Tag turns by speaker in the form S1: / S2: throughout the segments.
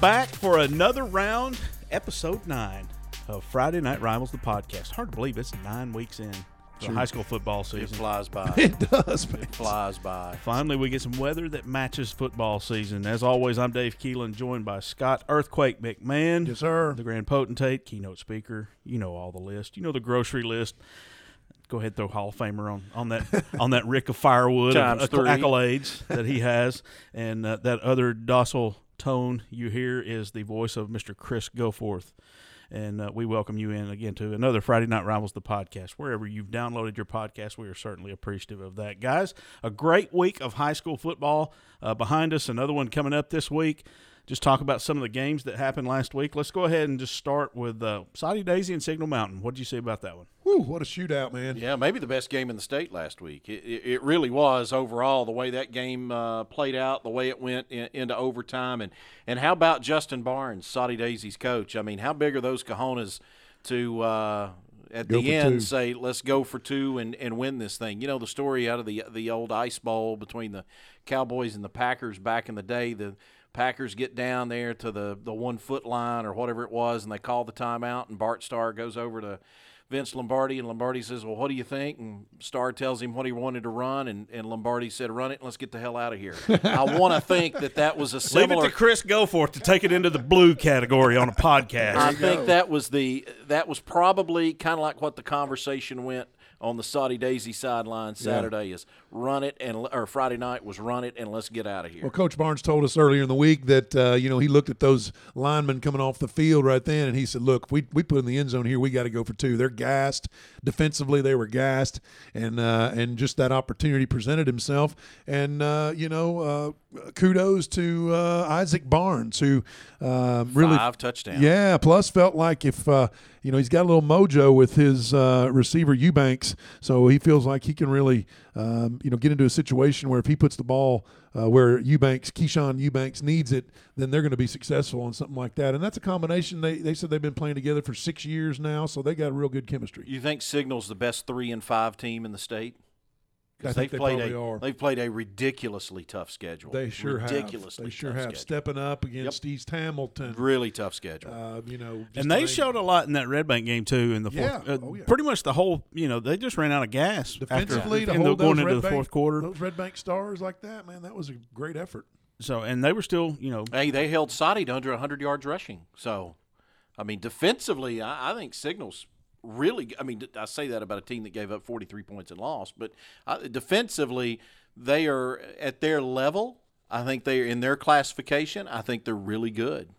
S1: back for another round, episode nine of Friday Night Rivals, the podcast. Hard to believe it's nine weeks in the high school football
S2: It
S1: season.
S2: flies by.
S3: It does, man.
S2: It flies by.
S1: Finally, we get some weather that matches football season. As always, I'm Dave Keelan, joined by Scott Earthquake McMahon.
S3: Yes, sir.
S1: The Grand Potentate, keynote speaker. You know all the list. You know the grocery list. Go ahead, throw Hall of Famer on, on that on that rick of firewood of
S2: Times
S1: acc-
S2: three.
S1: accolades that he has, and uh, that other docile tone you hear is the voice of Mr. Chris Goforth. And uh, we welcome you in again to another Friday Night Rivals, the podcast. Wherever you've downloaded your podcast, we are certainly appreciative of that. Guys, a great week of high school football uh, behind us. Another one coming up this week. Just talk about some of the games that happened last week. Let's go ahead and just start with uh, Soddy Daisy and Signal Mountain. What did you say about that one?
S3: Whew, what a shootout, man.
S2: Yeah, maybe the best game in the state last week. It, it, it really was overall the way that game uh, played out, the way it went in, into overtime, and and how about Justin Barnes, Soddy Daisy's coach? I mean, how big are those cojones to uh, at
S3: Go
S2: the end
S3: two.
S2: say let's go for two and, and win this thing? You know the story out of the the old ice bowl between the Cowboys and the Packers back in the day. The Packers get down there to the the one foot line or whatever it was, and they call the timeout, and Bart Starr goes over to Vince Lombardi, and Lombardi says, "Well, what do you think?" And Starr tells him what he wanted to run, and, and Lombardi said, "Run it, and let's get the hell out of here." I want to think that that was a
S1: Leave it
S2: similar.
S1: to Chris Goforth to take it into the blue category on a podcast.
S2: I think that was the that was probably kind of like what the conversation went on the Soddy Daisy sideline Saturday is run it and or Friday night was run it and let's get out of here.
S3: Well, Coach Barnes told us earlier in the week that uh, you know he looked at those linemen coming off the field right then, and he said, "Look, we we put in the end zone here. We got to go for two. They're gassed defensively. They were gassed, and uh, and just that opportunity presented himself. And uh, you know, uh, kudos to uh, Isaac Barnes, who um, really
S2: Five touchdowns.
S3: Yeah, plus felt like if uh, you know he's got a little mojo with his uh, receiver Eubanks, so he feels like he can really um, you know get into a situation where if he puts the ball uh, where Eubanks, Keyshawn Eubanks needs it, then they're going to be successful on something like that. And that's a combination. They they said they've been playing together for six years now, so they got real good chemistry.
S2: You think Signal's the best three and five team in the state?
S3: I
S2: 'Cause
S3: think
S2: they've
S3: they
S2: played
S3: probably
S2: a
S3: are.
S2: they've played a ridiculously tough schedule.
S3: They sure
S2: ridiculously
S3: have. They sure have.
S2: schedule.
S3: Stepping up against East Hamilton.
S2: really tough schedule.
S3: Uh, you know,
S1: and they showed a lot in that Red Bank game too. In the fourth,
S3: Yeah.
S1: uh,
S3: Oh, yeah.
S1: pretty much the whole. You know, they just ran out of gas
S3: defensively
S1: after
S3: to
S1: in
S3: hold
S1: going into
S3: Red
S1: the
S3: Bank,
S1: fourth quarter.
S3: Those Red Bank stars like that, man, that was a great effort.
S1: So, and they were still, you know,
S2: Hey, they held Soddy to under 100 yards rushing. So, I mean, defensively, I, I think Signals really. I mean, I say that about a team that gave up 43 points and lost, but uh, defensively, they are at their level. I think they are in their classification. I think they're really good.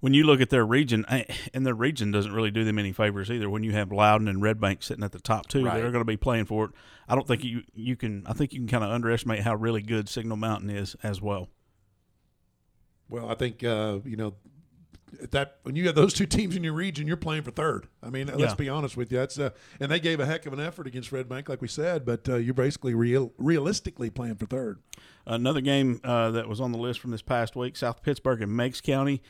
S1: when you look at their region, eh, and their region doesn't really do them any favors either. When you have Loudon and Red Bank sitting at the top two,
S2: Right.
S1: they're going to be playing for it. I don't think you you can. I think you can kind of underestimate how really good Signal Mountain is as well.
S3: Well, I think uh, you know at that when you have those two teams in your region, you're playing for third. I mean,
S1: Yeah.
S3: let's be honest with you. That's uh, and they gave a heck of an effort against Red Bank, like we said, but uh, you're basically real realistically playing for third.
S1: Another game uh, that was on the list from this past week: South Pittsburgh and Meigs County.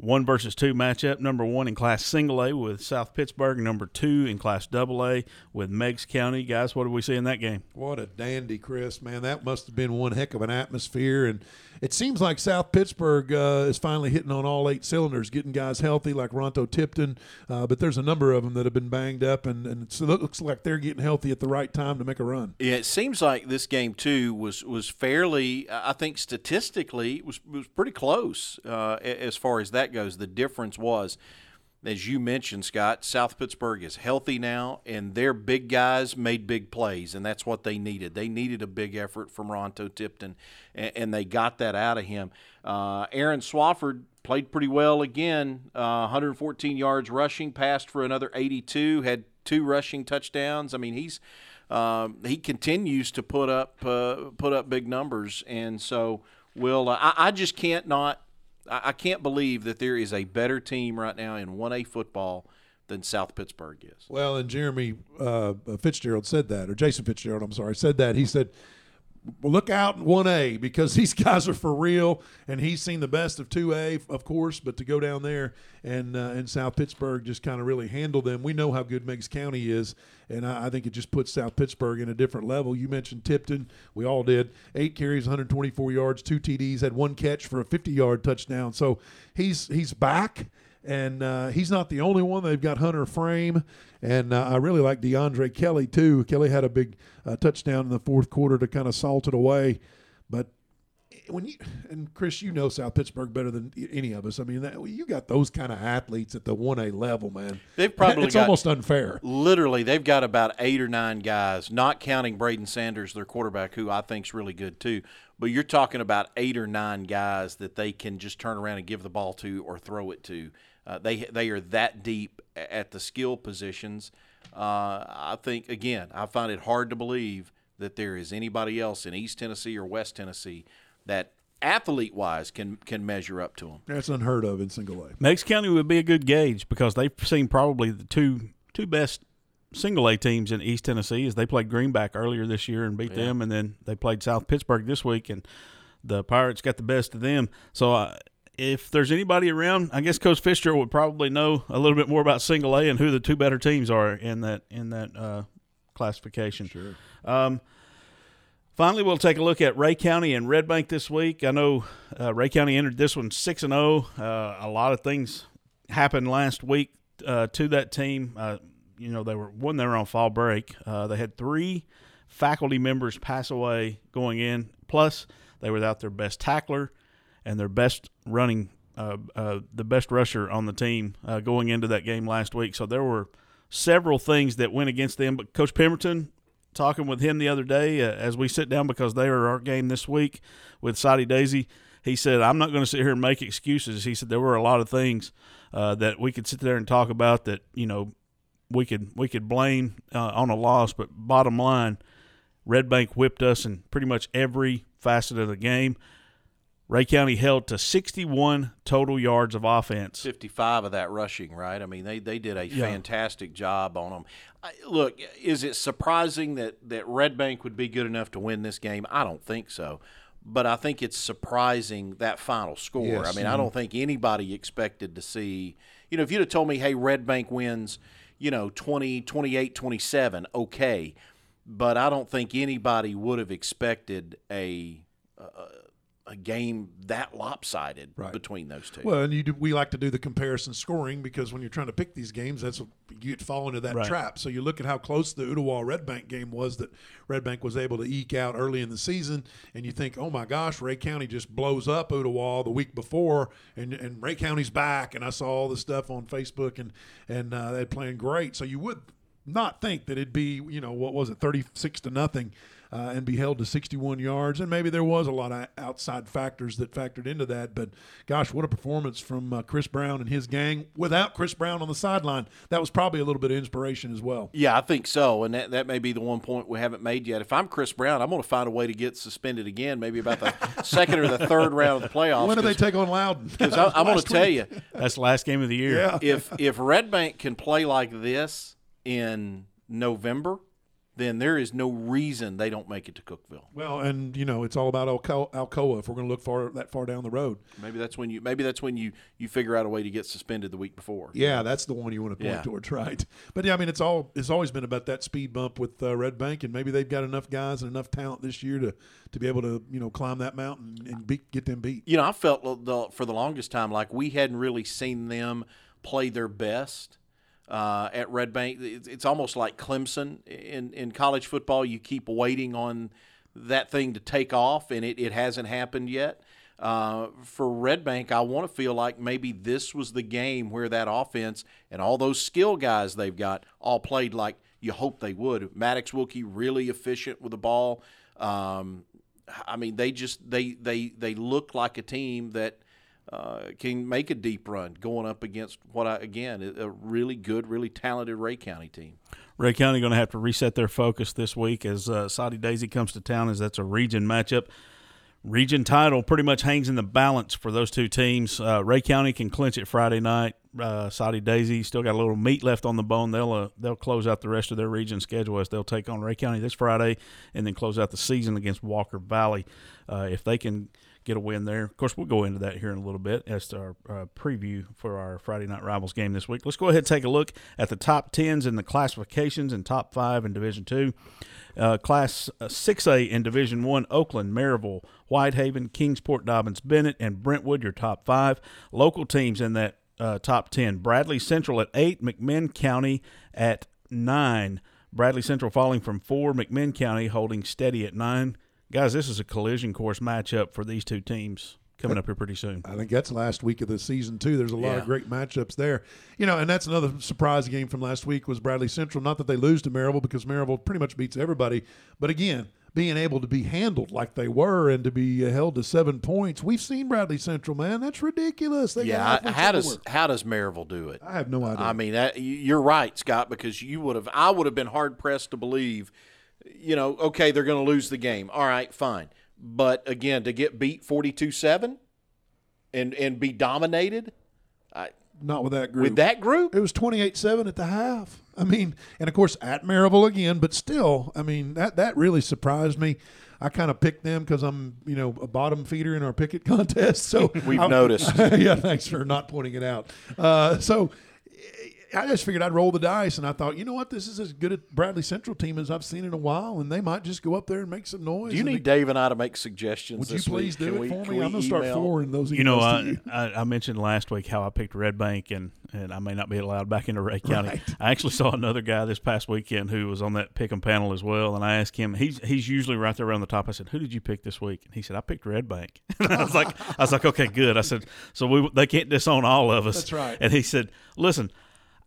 S1: One versus two matchup. Number one in Class Single A with South Pittsburgh. Number two in Class Double A with Meigs County. Guys, what did we see in that game?
S3: What a dandy, Chris! Man, that must have been one heck of an atmosphere, and it seems like South Pittsburgh uh, is finally hitting on all eight cylinders, getting guys healthy like Ronto Tipton. Uh, but there's a number of them that have been banged up, and, and it's- it looks like they're getting healthy at the right time to make a run.
S2: Yeah, it seems like this game too was was fairly. I think statistically it was was pretty close uh, as far as that goes. The difference was, as you mentioned, Scott, South Pittsburgh is healthy now, and their big guys made big plays, and that's what they needed. They needed a big effort from Ronto Tipton, and, and they got that out of him. Uh, Aaron Swafford played pretty well again, uh, 114 yards rushing, passed for another 82, had two rushing touchdowns. I mean, he's um, he continues to put up uh, put up big numbers, and so will I, I just can't not I, can't believe that there is a better team right now in one A football than South Pittsburgh is.
S3: Well, and Jeremy uh, Fitzgerald said that, or Jason Fitzgerald, I'm sorry, said that. He said look out in 1A because these guys are for real, and he's seen the best of 2A, of course. But to go down there and uh, in South Pittsburgh just kind of really handle them, we know how good Meigs County is, and I, I, think it just puts South Pittsburgh in a different level. You mentioned Tipton, we all did. Eight carries, 124 yards, two TDs, had one catch for a 50-yard touchdown. So he's he's back and uh, he's not the only one. They've got Hunter Frame, and uh, I really like DeAndre Kelly too. Kelly had a big uh, touchdown in the fourth quarter to kind of salt it away, when you and Chris, you know South Pittsburgh better than any of us. I mean, that, you got those kind of athletes at the one A level, man.
S2: They've probably
S3: it's
S2: got,
S3: almost unfair.
S2: Literally, they've got about eight or nine guys, not counting Braden Sanders, their quarterback, who I think's really good too. But you're talking about eight or nine guys that they can just turn around and give the ball to or throw it to. Uh, they they are that deep at the skill positions. Uh, I think again, I find it hard to believe that there is anybody else in East Tennessee or West Tennessee that athlete wise can can measure up to them.
S3: That's unheard of in single A.
S1: Meigs County would be a good gauge because they've seen probably the two two best single A teams in East Tennessee as they played Greenback earlier this year and beat yeah. them, and then they played South Pittsburgh this week and the Pirates got the best of them. So uh, if there's anybody around, I guess Coach Fisher would probably know a little bit more about single A and who the two better teams are in that in that uh, classification.
S3: Sure.
S1: Um, finally, we'll take a look at Rhea County and Red Bank this week. I know uh, Rhea County entered this one six and zero. Oh. Uh, a lot of things happened last week uh, to that team. Uh, you know, they were one. They were on fall break. Uh, they had three faculty members pass away going in. Plus, they were without their best tackler and their best running, the best rusher on the team going into that game last week. So there were several things that went against them. But Coach Pemberton, talking with him the other day uh, as we sit down because they are our game this week with Soddy Daisy, he said, I'm not going to sit here and make excuses. He said there were a lot of things uh, that we could sit there and talk about that, you know, we could we could blame uh, on a loss, but bottom line, Red Bank whipped us in pretty much every facet of the game. Rhea County held to 61 total yards of offense.
S2: 55 of that rushing, right? I mean, they, they did a yeah. fantastic job on them. Look, is it surprising that, that Red Bank would be good enough to win this game? I don't think so. But I think it's surprising that final score. Yes. I mean, mm-hmm. I don't think anybody expected to see, you know, if you'd have told me, hey, Red Bank wins, you know, 20, 28, 27, okay. But I don't think anybody would have expected a, a a game that lopsided right. between those two.
S3: Well, and you do, we like to do the comparison scoring because when you're trying to pick these games, that's what, you fall into that right. trap. So you look at how close the Ooltewah Red Bank game was that Red Bank was able to eke out early in the season, and you think, oh my gosh, Rhea County just blows up Ooltewah the week before, and and Rhea County's back, and I saw all the stuff on Facebook, and and uh, they're playing great. So you would not think that it'd be, you know, what was it, 36 to nothing uh, and be held to 61 yards. And maybe there was a lot of outside factors that factored into that. But gosh, what a performance from uh, Chris Brown and his gang without Chris Brown on the sideline. That was probably a little bit of inspiration as well.
S2: Yeah, I think so. And that, that may be the one point we haven't made yet. If I'm Chris Brown, I'm going to find a way to get suspended again, maybe about the second or the third round of the playoffs.
S3: When do they take on Loudon?
S2: Because I'm going to tell you.
S1: That's the last game of the year.
S3: Yeah.
S2: If, if Red Bank can play like this in November, then there is no reason they don't make it to Cookeville.
S3: Well, and you know it's all about Alcoa, Alcoa if we're going to look far that far down the road.
S2: Maybe that's when you maybe that's when you you figure out a way to get suspended the week before.
S3: Yeah, that's the one you want to point yeah. towards, right? But yeah, I mean it's all it's always been about that speed bump with uh, Red Bank, and maybe they've got enough guys and enough talent this year to to be able to you know climb that mountain and beat, get them beat.
S2: You know, I felt the, for the longest time like we hadn't really seen them play their best uh, at Red Bank. It's almost like Clemson in, in college football. You keep waiting on that thing to take off, and it, it hasn't happened yet. Uh, for Red Bank, I want to feel like maybe this was the game where that offense and all those skill guys they've got all played like you hope they would. Maddox Wilkie really efficient with the ball. Um, I mean, they just they they they look like a team that uh, can make a deep run going up against what I again a really good, really talented Rhea County team.
S1: Rhea County going to have to reset their focus this week as uh, Soddy Daisy comes to town, as that's a region matchup. Region title pretty much hangs in the balance for those two teams. Uh, Rhea County can clinch it Friday night. Uh, Soddy Daisy still got a little meat left on the bone. They'll uh, they'll close out the rest of their region schedule as they'll take on Rhea County this Friday, and then close out the season against Walker Valley. Uh, if they can get a win there, of course we'll go into that here in a little bit as to our uh, preview for our Friday night rivals game this week. Let's go ahead and take a look at the top tens in the classifications and top five in Division Two. Uh, class 6A in Division 1, Oakland, Maryville, Whitehaven, Kingsport, Dobyns, Bennett, and Brentwood, your top five. Local teams in that uh, top 10. Bradley Central at 8, McMinn County at 9. Bradley Central falling from 4, McMinn County holding steady at 9. Guys, this is a collision course matchup for these two teams coming up here pretty soon.
S3: I think that's last week of the season too. There's a lot
S2: Yeah.
S3: of great matchups there. You know, and that's another surprise game from last week was Bradley Central. Not that they lose to Maryville because Maryville pretty much beats everybody, but again, being able to be handled like they were and to be uh, held to seven points. We've seen Bradley Central, man. That's ridiculous. They got
S2: Yeah, I-
S3: athletes
S2: how does
S3: everywhere.
S2: how does Maryville do it?
S3: I have no idea.
S2: I mean, that, you're right, Scott, because you would have. I would have been hard pressed to believe. You know, okay, they're going to lose the game. All right, fine. But again, to get beat forty-two seven, and and be dominated I,
S3: Not with that group.
S2: with that group,
S3: It was 28-7 at the half. I mean, and of course at Maryville again, but still, I mean, that that really surprised me. I kind of picked them because I'm, you know, a bottom feeder in our picket contest. So
S2: We've
S3: I-
S2: noticed.
S3: yeah, thanks for not pointing it out. Uh, so I just figured I'd roll the dice, and I thought, you know what, this is as good a Bradley Central team as I've seen in a while, and they might just go up there and make some noise.
S2: do you
S3: and
S2: need Dave and I to make suggestions?
S3: Would you please
S2: week?
S3: do
S2: Can
S3: it
S2: we-
S3: for me? I'm going to start
S2: email?
S3: forwarding those.
S1: You know,
S3: emails to
S1: I,
S3: you.
S1: I, I mentioned last week how I picked Red Bank, and, and I may not be allowed back into Rhea County. I actually saw another guy this past weekend who was on that pick'em panel as well, and I asked him. He's he's usually right there around the top. I said, "Who did you pick this week?" And he said, "I picked Red Bank." And I was like, "I was like, okay, good." I said, "So we they can't disown all of us."
S3: That's right.
S1: And he said, "Listen."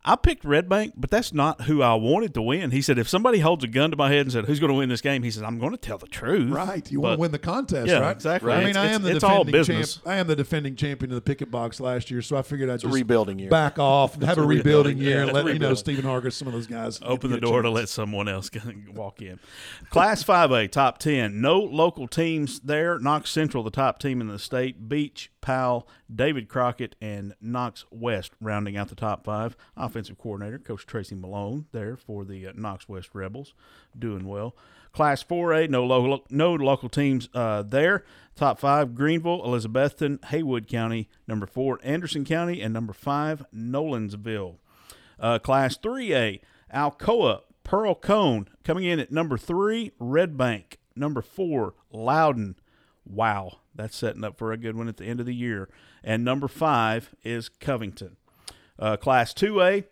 S1: I picked Red Bank, but that's not who I wanted to win. He said, if somebody holds a gun to my head and said, "Who's going to win this game?" He said, "I'm going to tell the truth."
S3: Right, you want to win the contest,
S1: Yeah,
S3: right?
S1: exactly.
S3: I mean,
S1: It's-
S3: I am the
S1: it's- it's all
S3: defending
S1: business.
S3: champ. I am the defending champion of the picket box last year, so I figured I'd
S2: It's a
S3: just
S2: rebuilding year.
S3: back off, and have a,
S2: a
S3: rebuilding,
S2: rebuilding-
S3: year,
S2: yeah,
S3: and let
S2: a
S3: you know. Stephen Hargis, some of those guys
S1: Open the door to let someone else walk in. Class 5A, top 10. No local teams there. Knox Central, the top team in the state. Beech, Powell, David Crockett, and Knox West rounding out the top five. Offensive coordinator, Coach Tracy Malone, there for the uh, Knox West Rebels, doing well. Class 4A, no local, no local teams uh, there. Top five: Greeneville, Elizabethton, Haywood County. Number four, Anderson County, and number five, Nolensville. Uh, class 3A, Alcoa, Pearl-Cohn. Coming in at number three, Red Bank. Number four, Loudon. Wow, that's setting up for a good one at the end of the year. And number five is Covington. Uh, class 2A,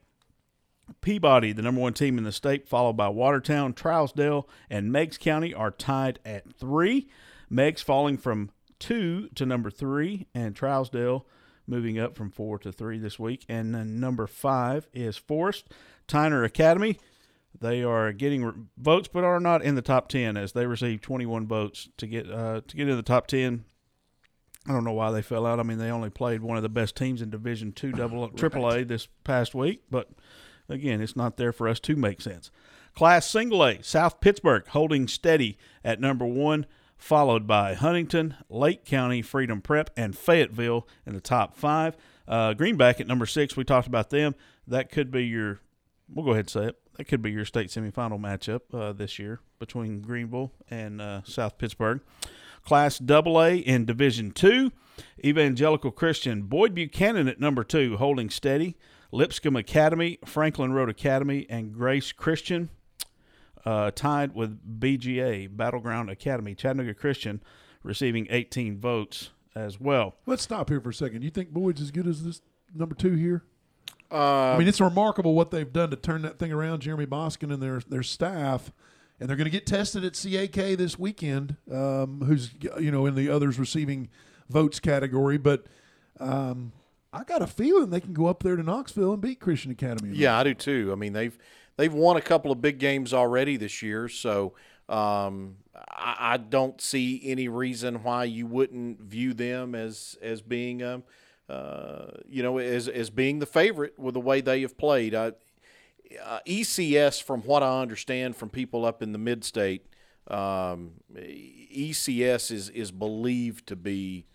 S1: Peabody, the number one team in the state, followed by Watertown, Trousdale, and Meigs County are tied at three. Meigs falling from two to number three, and Trousdale moving up from four to three this week. And then number five is Forest Tyner Academy. They are getting re- votes, but are not in the top ten as they received 21 votes to get uh, to get in the top ten. I don't know why they fell out. I mean, they only played one of the best teams in Division Two, Double Triple A this past week, but again, it's not there for us to make sense. Class Single A, South Pittsburgh holding steady at number one, followed by Huntington, Lake County, Freedom Prep, and Fayetteville in the top five. Uh, Greenback at number six, we talked about them. That could be your, we'll go ahead and say it, that could be your state semifinal matchup uh, this year between Greenville and uh, South Pittsburgh. Class AA in Division Two, Evangelical Christian Boyd Buchanan at number two, holding steady. Lipscomb Academy, Franklin Road Academy, and Grace Christian uh, tied with BGA Battleground Academy. Chattanooga Christian receiving 18 votes as well.
S3: Let's stop here for a second. You think Boyd's as good as this number two here?
S2: Uh,
S3: I mean, it's remarkable what they've done to turn that thing around. Jeremy Boskin and their their staff, and they're going to get tested at CAK this weekend. Um, who's you know in the others receiving votes category, but um, I got a feeling they can go up there to Knoxville and beat Christian Academy.
S2: Yeah, I do too. I mean, they've they've won a couple of big games already this year, so um, I, I don't see any reason why you wouldn't view them as as being um, uh, you know as as being the favorite with the way they have played. I, uh, ECS, from what I understand from people up in the mid state, um, ECS is is believed to be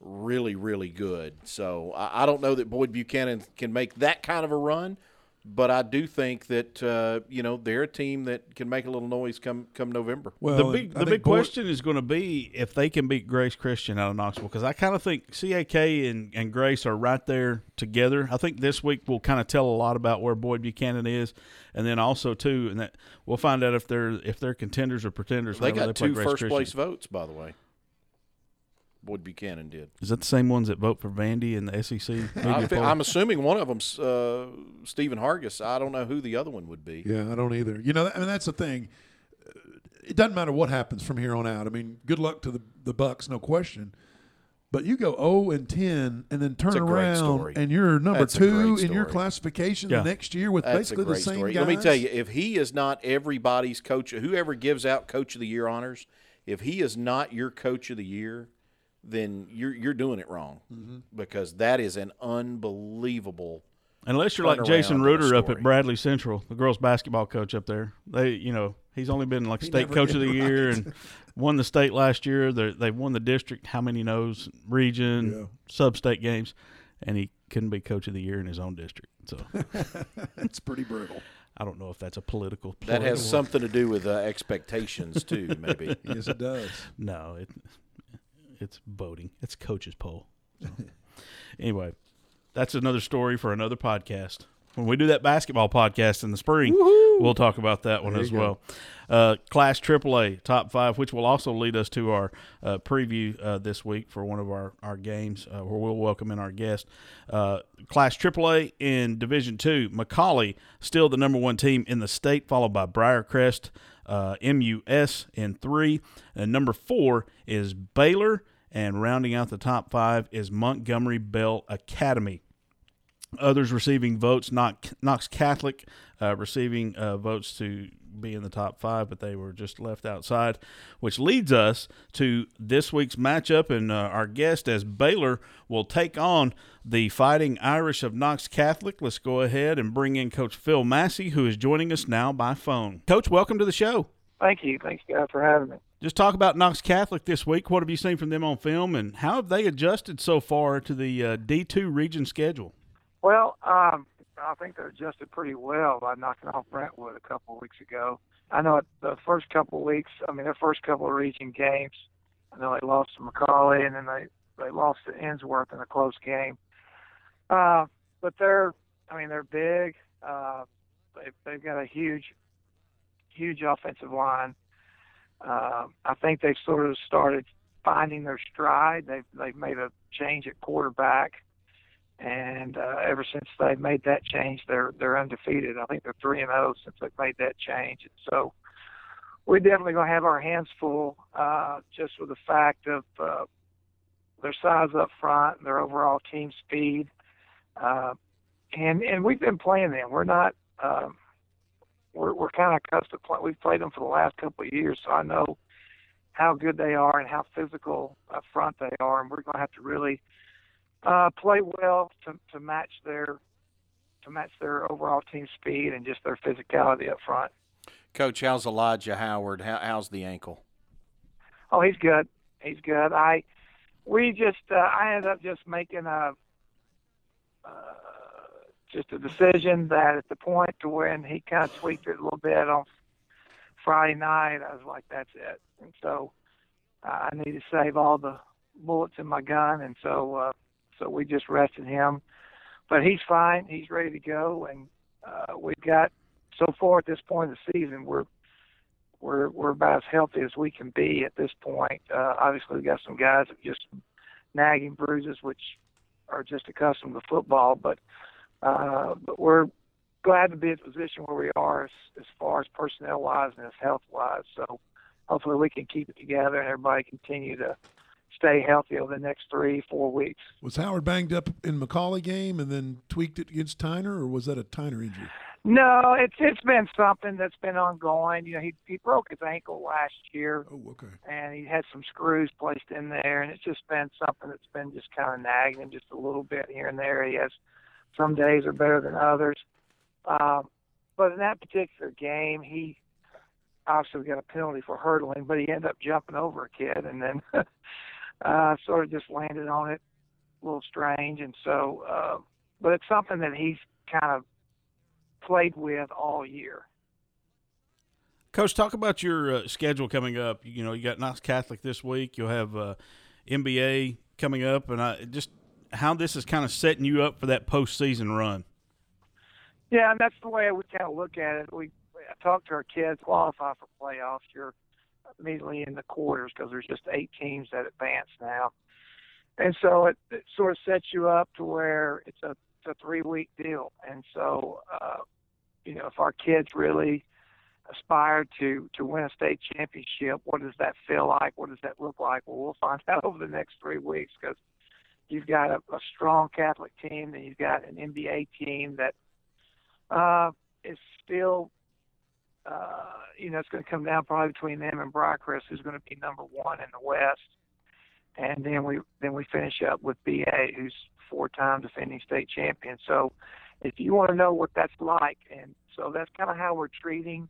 S2: really really good. So I, I don't know that Boyd Buchanan can make that kind of a run, but I do think that uh, you know they're a team that can make a little noise come come November.
S3: Well,
S1: the big
S3: I
S1: the big
S3: Boyd-
S1: question is going to be if they can beat Grace Christian out of Knoxville because I kind of think CAK and, and Grace are right there together. I think this week will kind of tell a lot about where Boyd Buchanan is, and then also too, and that we'll find out if they're if they're contenders or pretenders.
S2: They got
S1: play
S2: two
S1: Grace
S2: first
S1: Christian.
S2: place votes, by the way. Boyd Buchanan did.
S1: Is that the same ones that vote for Vandy in the SEC?
S2: I
S1: media
S2: thi-
S1: poll?
S2: I'm assuming one of them's uh, Stephen Hargis. I don't know who the other one would be.
S3: Yeah, I don't either. You know, I mean that's the thing. Uh, It doesn't matter what happens from here on out. I mean, good luck to the the Bucks, no question. But you go 0 and 10 and then turn
S2: It's a great
S3: around
S2: story.
S3: and you're number
S2: That's
S3: 2 in your classification
S1: Yeah.
S3: the next year with
S2: That's
S3: basically the same
S2: story.
S3: guys.
S2: Let me tell you, if he is not everybody's coach, whoever gives out Coach of the Year honors, if he is not your Coach of the Year, then you're you're doing it wrong
S3: Mm-hmm.
S2: because that is an unbelievable.
S1: Unless you're like Jason
S2: in
S1: Reuter up at Bradley Central, the girls basketball coach up there. They, you know, he's only been like
S3: He
S1: state coach of the
S3: right.
S1: year and won the state last year. They they've won the district. How many knows region,
S3: Yeah.
S1: sub-state games, and he couldn't be coach of the year in his own district. So
S3: it's pretty brutal.
S1: I don't know if that's a political.
S2: That has
S1: or-
S2: something to do with uh, expectations too, maybe.
S3: Yes, it does.
S1: No, it it's voting. It's coach's poll. So. anyway, that's another story for another podcast. When we do that basketball podcast in the spring, we'll talk about that one
S3: There
S1: as well. Uh, Class AAA top five, which will also lead us to our uh, preview uh, this week for one of our our games, uh, where we'll welcome in our guest. Uh, Class AAA in Division Two, McCallie still the number one team in the state, followed by Briarcrest, uh, MUS in three, and number four is Baylor, and rounding out the top five is Montgomery Bell Academy. Others receiving votes, Knox, Catholic uh, receiving uh, votes to be in the top five, but they were just left outside, which leads us to this week's matchup. And uh, our guest, as Baylor, will take on the Fighting Irish of Knox Catholic. Let's go ahead and bring in Coach Phil Massey, who is joining us now by phone. Coach, welcome to the show.
S4: Thank you. Thanks, guys, for having me.
S1: Just talk about Knox Catholic this week. What have you seen from them on film, and how have they adjusted so far to the uh, D2 region schedule?
S4: Well, um, I think they're adjusted pretty well by knocking off Brentwood a couple of weeks ago. I know the first couple of weeks, I mean, their first couple of region games, I know they lost to McCallie and then they, they lost to Ensworth in a close game. Uh, but they're, I mean, they're big. Uh, they, they've got a huge, huge offensive line. Uh, I think they've sort of started finding their stride. They've, they've made a change at quarterback and uh, ever since they made that change, they're they're undefeated. I think they're three and zero since they made that change. And so we're definitely going to have our hands full, uh, just with the fact of uh, their size up front, and their overall team speed, uh, and and we've been playing them. We're not. Um, we're we're kind of accustomed. To play, we've played them for the last couple of years, so I know how good they are and how physical up front they are, and we're going to have to really uh, play well to, to match their to match their overall team speed and just their physicality up front.
S2: Coach, how's Elijah Howard? How, how's the ankle?
S4: Oh, he's good. He's good. I we just uh, I ended up just making a uh, just a decision that at the point to when he kind of tweaked it a little bit on Friday night, I was like, that's it. And so uh, I need to save all the bullets in my gun, and so uh, so we just rested him. But he's fine. He's ready to go, and uh, we've got so far at this point of the season, we're we're we're about as healthy as we can be at this point. Uh, obviously, we got some guys that just nagging bruises, which are just accustomed to football, but uh, but we're glad to be in a position where we are as, as far as personnel wise and as health wise. So hopefully we can keep it together and everybody continue to stay healthy over the next three, four weeks.
S3: Was Howard banged up in McCallie game and then tweaked it against Tyner, or was that a Tyner injury?
S4: No, it's it's been something that's been ongoing. You know, he he broke his ankle last year.
S3: Oh, okay.
S4: and he had some screws placed in there, and it's just been something that's been just kind of nagging him just a little bit here and there. He has some days are better than others, um, but in that particular game, he obviously got a penalty for hurdling, but he ended up jumping over a kid and then uh, sort of just landed on it. A little strange, and so, uh, but it's something that he's kind of played with all year.
S1: Coach, talk about your uh, schedule coming up. You know, you got Knox Catholic this week. You'll have uh, MBA coming up, and I just how this is kind of setting you up for that postseason run.
S4: Yeah, and that's the way we kind of look at it. We I talk to our kids qualify for playoffs. You're immediately in the quarters because there's just eight teams that advance now, and so it, it sort of sets you up to where it's a it's a three week deal. And so, uh, you know, if our kids really aspire to to win a state championship, what does that feel like? What does that look like? Well, we'll find out over the next three weeks because you've got a, a strong Catholic team, and you've got an MBA team that uh, is still uh, you know, it's going to come down probably between them and Briarcrest, who's going to be number one in the West. And then we then we finish up with BA, who's four-time defending state champion. So, if you want to know what that's like, and so that's kind of how we're treating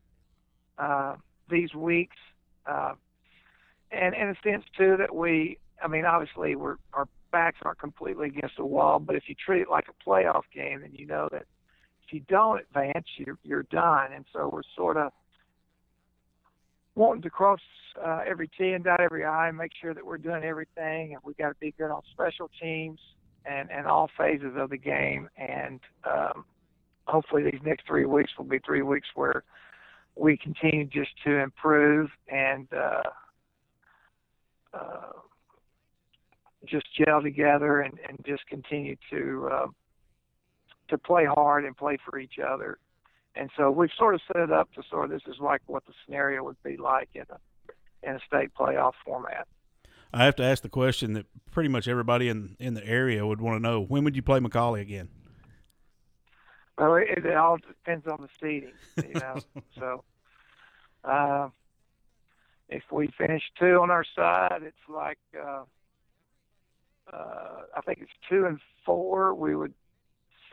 S4: uh, these weeks, uh, and in a sense too that we, I mean, obviously we're our backs aren't completely against the wall, but if you treat it like a playoff game, then you know that if you don't advance, you're, you're done. And so we're sort of wanting to cross uh, every T and dot every I, and make sure that we're doing everything. And we got to be good on special teams and, and all phases of the game. And um, hopefully, these next three weeks will be three weeks where we continue just to improve and uh, uh, just gel together and, and just continue to. To play hard and play for each other. And so we've sort of set it up to sort of this is like what the scenario would be like in a in a state playoff format.
S1: I have to ask the question that pretty much everybody in in the area would want to know: When would you play McCallie again?
S4: Well, it, it all depends on the seeding, you know. so, uh, if we finish two on our side, it's like uh, uh, I think it's two and four. We would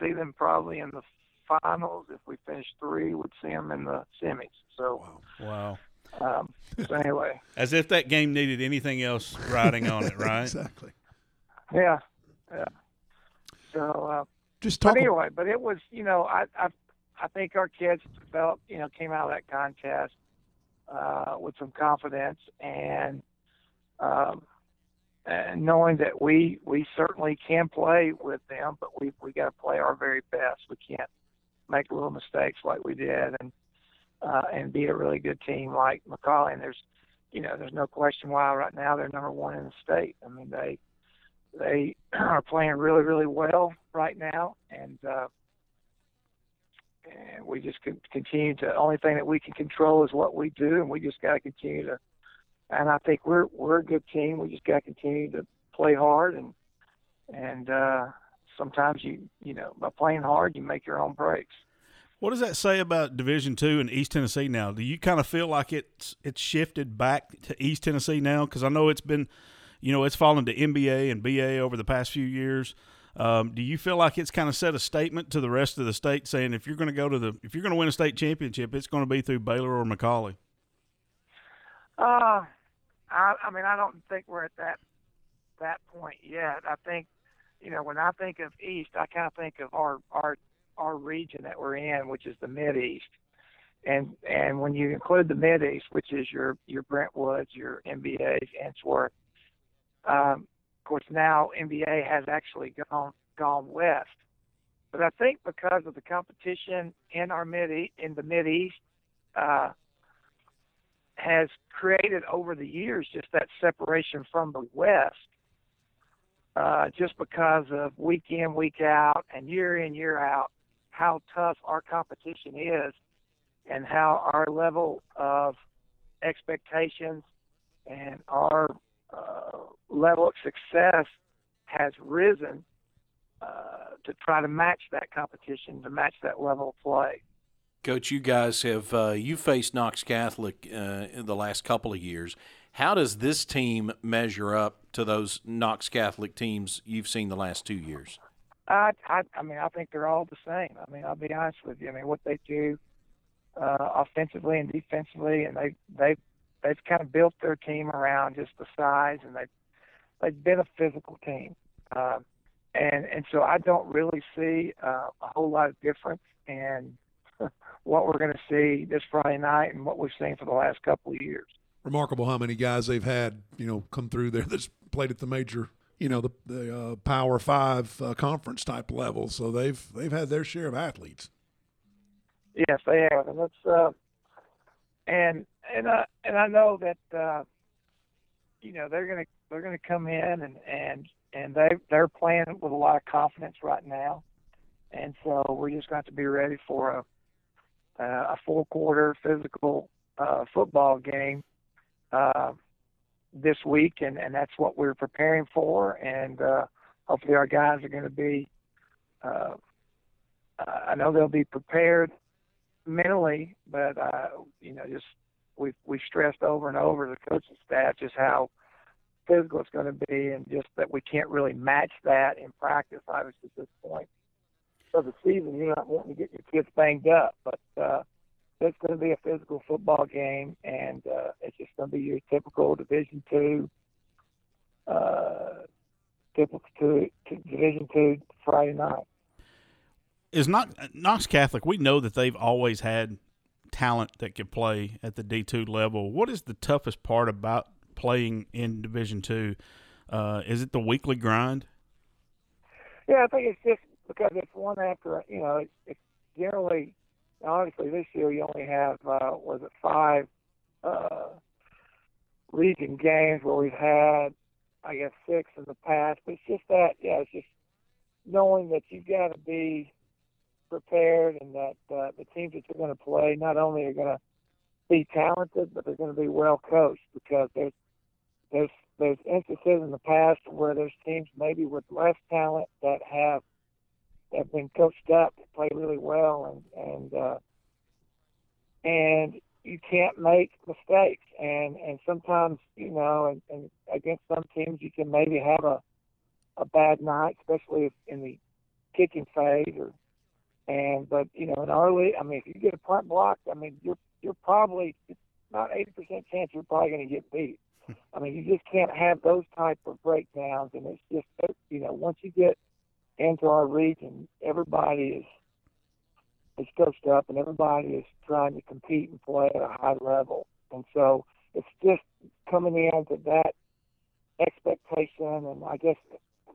S4: see them probably in the finals. If we finish three, we'd see them in the semis. So
S1: wow.
S4: Um, so anyway,
S1: as if that game needed anything else riding on it, right?
S3: exactly.
S4: Yeah, yeah. So uh,
S3: just talk.
S4: But anyway, but it was you know I I I think our kids developed you know came out of that contest uh, with some confidence and um, and knowing that we we certainly can play with them, but we we got to play our very best. We can't make little mistakes like we did, and uh, and be a really good team like McCallie. And there's you know there's no question why right now they're number one in the state. I mean they they are playing really really well right now, and uh, and we just continue to. Only thing that we can control is what we do, and we just got to continue to and I think we're we're a good team. We just got to continue to play hard and and uh, sometimes you you know by playing hard you make your own breaks.
S1: What does that say about Division Two in East Tennessee now? Do you kind of feel like it's it's shifted back to East Tennessee now? Because I know it's been, you know, it's fallen to MBA and BA over the past few years. Um, do you feel like it's kind of set a statement to the rest of the state saying if you're going to go to the if you're going to win a state championship, it's going to be through Baylor or McCallie?
S4: Uh, I, I mean, I don't think we're at that that point yet. I think, you know, when I think of East, I kind of think of our our our region that we're in, which is the Mid East, and and when you include the Mid East, which is your your Brentwoods, your MBAs, Ensworth, um, of course now MBA has actually gone gone west. But I think because of the competition in our mid in the Mid East, uh, has created over the years just that separation from the West, uh, just because of week in, week out, and year in, year out, how tough our competition is, and how our level of expectations and our uh, level of success has risen uh, to try to match that competition, to match that level of play.
S2: Coach, you guys have uh, you faced Knox Catholic uh, in the last couple of years. How does this team measure up to those Knox Catholic teams you've seen the last two years?
S4: I, I, I mean, I think they're all the same. I mean, I'll be honest with you. I mean, what they do uh, offensively and defensively, and they they they've kind of built their team around just the size, and they they've been a physical team, uh, and and so I don't really see uh, a whole lot of difference in what we're going to see this Friday night and what we've seen for the last couple of years.
S3: Remarkable how many guys they've had, you know, come through there that's played at the major, you know, the the uh, Power Five uh, conference type level. So they've they've had their share of athletes.
S4: Yes, they have, and that's uh, and and I and I know that uh, you know they're gonna they're gonna come in and and and they they're playing with a lot of confidence right now, and so we're just going to, to be ready for a uh, a full quarter physical uh, football game uh, this week, and and that's what we're preparing for, and uh, hopefully our guys are going to be. Uh, I know they'll be prepared mentally, but uh, you know, just we we stressed over and over the coaching staff just how physical it's going to be, and just that we can't really match that in practice. Obviously, at this point of the season, you're not wanting to get your kids banged up, but uh, it's going to be a physical football game, and uh, it's just going to be your typical Division two, uh, typical two, Division two Friday night
S1: is not Knox Catholic. We know that they've always had talent that could play at the D two level. What is the toughest part about playing in Division two? Uh, is it the weekly grind?
S4: Yeah, I think it's just because it's one after you know it's, it's generally obviously this year you only have uh, was it five uh, region games where we've had I guess six in the past, but it's just that yeah, it's just knowing that you've got to be prepared and that uh, the teams that you're going to play not only are going to be talented, but they're going to be well coached because there's there's there's instances in the past where there's teams maybe with less talent that have have been coached up to play really well and and uh, and you can't make mistakes and and sometimes you know and, and against some teams you can maybe have a a bad night, especially if in the kicking phase or and but you know, in our league, I mean, if you get a punt block, I mean, you're you're probably it's not eighty percent chance you're probably going to get beat. I mean, you just can't have those type of breakdowns, and it's just you know, once you get into our region, everybody is is coached up, and everybody is trying to compete and play at a high level, and so it's just coming into that expectation, and I guess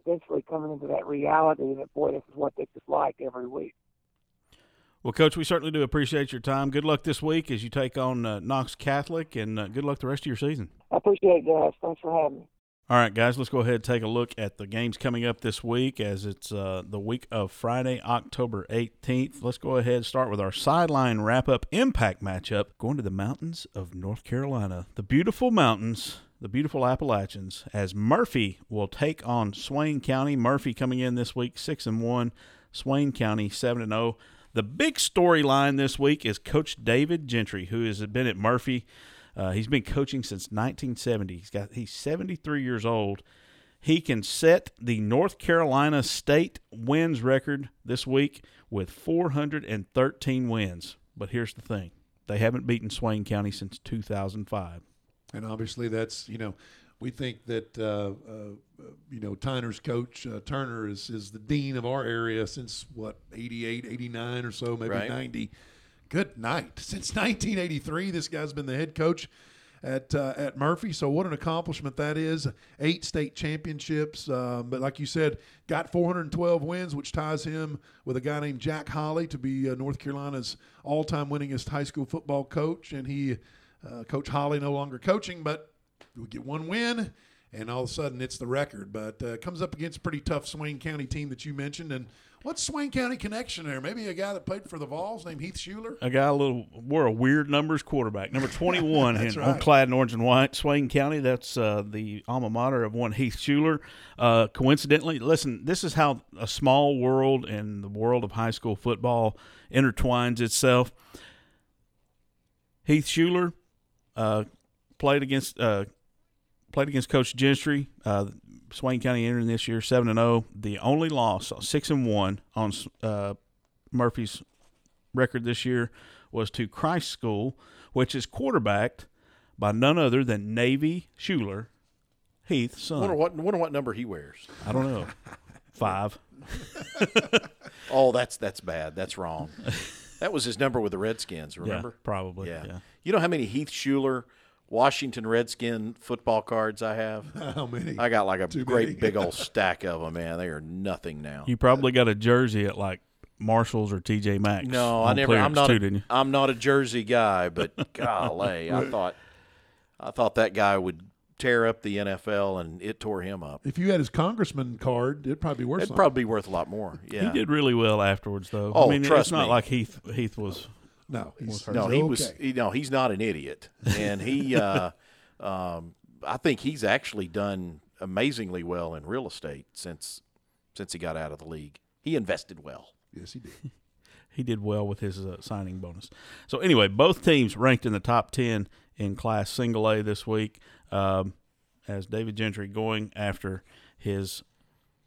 S4: eventually coming into that reality that boy, this is what this is like every week.
S1: Well, Coach, we certainly do appreciate your time. Good luck this week as you take on uh, Knox Catholic, and uh, good luck the rest of your season.
S4: I appreciate it, guys. Thanks for having me.
S1: All right, guys, let's go ahead and take a look at the games coming up this week as it's uh, the week of Friday, October 18th. Let's go ahead and start with our sideline wrap up impact matchup going to the mountains of North Carolina. The beautiful mountains, the beautiful Appalachians, as Murphy will take on Swain County. Murphy coming in this week 6 and 1, Swain County 7 and 0. The big storyline this week is Coach David Gentry, who has been at Murphy. Uh, he's been coaching since 1970. He's got he's 73 years old. He can set the North Carolina state wins record this week with 413 wins. But here's the thing: they haven't beaten Swain County since 2005.
S3: And obviously, that's you know we think that uh, uh, you know Tyner's coach uh, Turner is is the dean of our area since what 88, 89 or so, maybe
S2: Right.
S3: 90. Good night. Since 1983, this guy's been the head coach at uh, at Murphy. So what an accomplishment that is! Eight state championships, um, but like you said, got 412 wins, which ties him with a guy named Jack Holley to be uh, North Carolina's all-time winningest high school football coach. And he, uh, Coach Holley, no longer coaching, but we get one win, and all of a sudden it's the record. But uh, comes up against a pretty tough Swain County team that you mentioned. And what's Swain County connection there? Maybe a guy that played for the Vols named Heath Shuler.
S1: A guy a little wore a weird numbers quarterback, number 21
S3: right.
S1: on clad in orange and white. Swain County, that's uh, the alma mater of one Heath Shuler. Uh, coincidentally, listen, this is how a small world and the world of high school football intertwines itself. Heath Shuler uh, played against uh, played against Coach Gentry. Swain County entering this year seven and zero. The only loss, six and one on uh, Murphy's record this year was to Christ School, which is quarterbacked by none other than Navy Shuler, Heath's
S2: Wonder
S1: son.
S2: what wonder what number he wears.
S1: I don't know. Five.
S2: Oh, that's that's bad. That's wrong. that was his number with the Redskins. Remember?
S1: Yeah, probably.
S2: Yeah.
S1: yeah.
S2: You know how many Heath Shuler Washington Redskin football cards I have?
S3: How many?
S2: I got like a
S3: Too
S2: great
S3: many.
S2: big old stack of them, man. They are nothing now.
S1: You probably got a jersey at like Marshalls or TJ Maxx.
S2: no, I never. I'm not.
S1: too,
S2: A,
S1: didn't you?
S2: I'm not a jersey guy, but golly, I thought, I thought that guy would tear up the NFL, and it tore him up.
S3: If you had his congressman card, it'd probably be worth
S2: It'd
S3: something.
S2: probably be worth a lot more. Yeah.
S1: He did really well afterwards, though.
S2: Oh,
S1: I mean,
S2: trust
S1: it's not
S2: me.
S1: like Heath. Heath was.
S3: No, he's,
S2: No, he
S3: okay.
S2: was. He, no, he's not an idiot, and he. uh, um, I think he's actually done amazingly well in real estate since since he got out of the league. He invested well.
S3: Yes, he did.
S1: He did well with his uh, signing bonus. So anyway, both teams ranked in the top ten in Class Single A this week. Um, as David Gentry going after his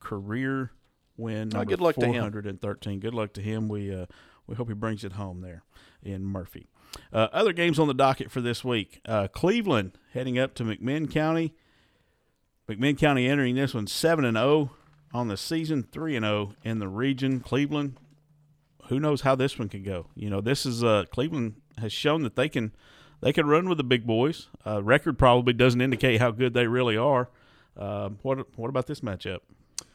S1: career win, number
S2: good luck to him.
S1: 413. Good luck to him. We uh, we hope he brings it home there in Murphy. Uh, other games on the docket for this week: uh, Cleveland heading up to McMinn County. McMinn County entering this one seven and zero on the season, three and zero in the region. Cleveland, who knows how this one can go? You know, this is uh, Cleveland has shown that they can they can run with the big boys. Uh, record probably doesn't indicate how good they really are. Um, what what about this matchup?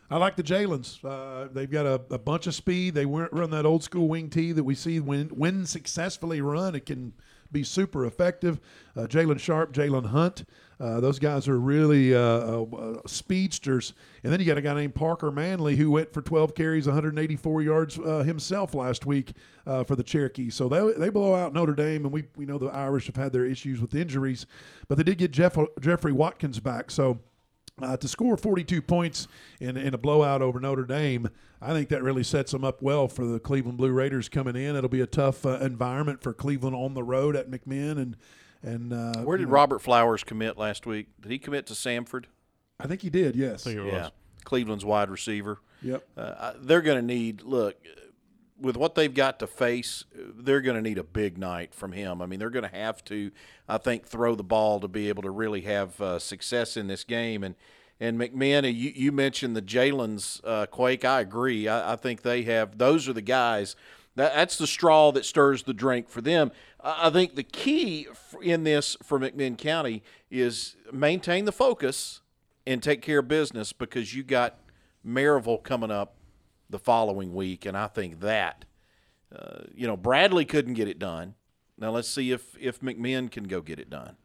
S3: I like the Jalen's. Uh, they've got a, a bunch of speed. They run that old school wing tee that we see when when successfully run. It can be super effective. Uh, Jalen Sharp, Jalen Hunt, uh, those guys are really uh, uh, uh, speedsters. And then you got a guy named Parker Manley who went for 12 carries, 184 yards himself last week for the Cherokee. So they, they blow out Notre Dame, and we we know the Irish have had their issues with injuries, but they did get Jeff, Jeffrey Watkins back. So. Uh, to score 42 points in, in a blowout over Notre Dame, I think that really sets them up well for the Cleveland Blue Raiders coming in. It'll be a tough uh, environment for Cleveland on the road at McMinn, and and uh,
S2: Where
S3: you
S2: did
S3: know,
S2: Robert Flowers commit last week? Did he commit to Samford?
S3: I think he did. Yes.
S1: think it was.
S2: Yeah, Cleveland's wide receiver.
S3: Yep.
S2: Uh, they're going to need look with what they've got to face. They're going to need a big night from him. I mean, they're going to have to, I think, throw the ball to be able to really have uh, success in this game. And and McMahon, you, you mentioned the Jalen's uh, Quake. I agree. I, I think they have. Those are the guys. That, that's the straw that stirs the drink for them. I, I think the key in this for McMinn County is maintain the focus and take care of business because you got Maryville coming up the following week, and I think that uh, you know Bradley couldn't get it done. Now let's see if if McMinn can go get it done.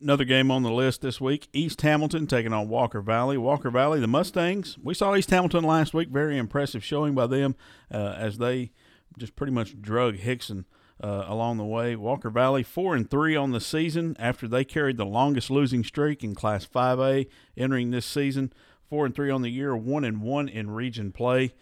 S1: Another game on the list this week: East Hamilton taking on Walker Valley. Walker Valley, the Mustangs. We saw East Hamilton last week. Very impressive showing by them uh, as they just pretty much drug Hickson uh, along the way. Walker Valley four and three on the season after they carried the longest losing streak in Class 5A entering this season. Four and three on the year, one and one in region play.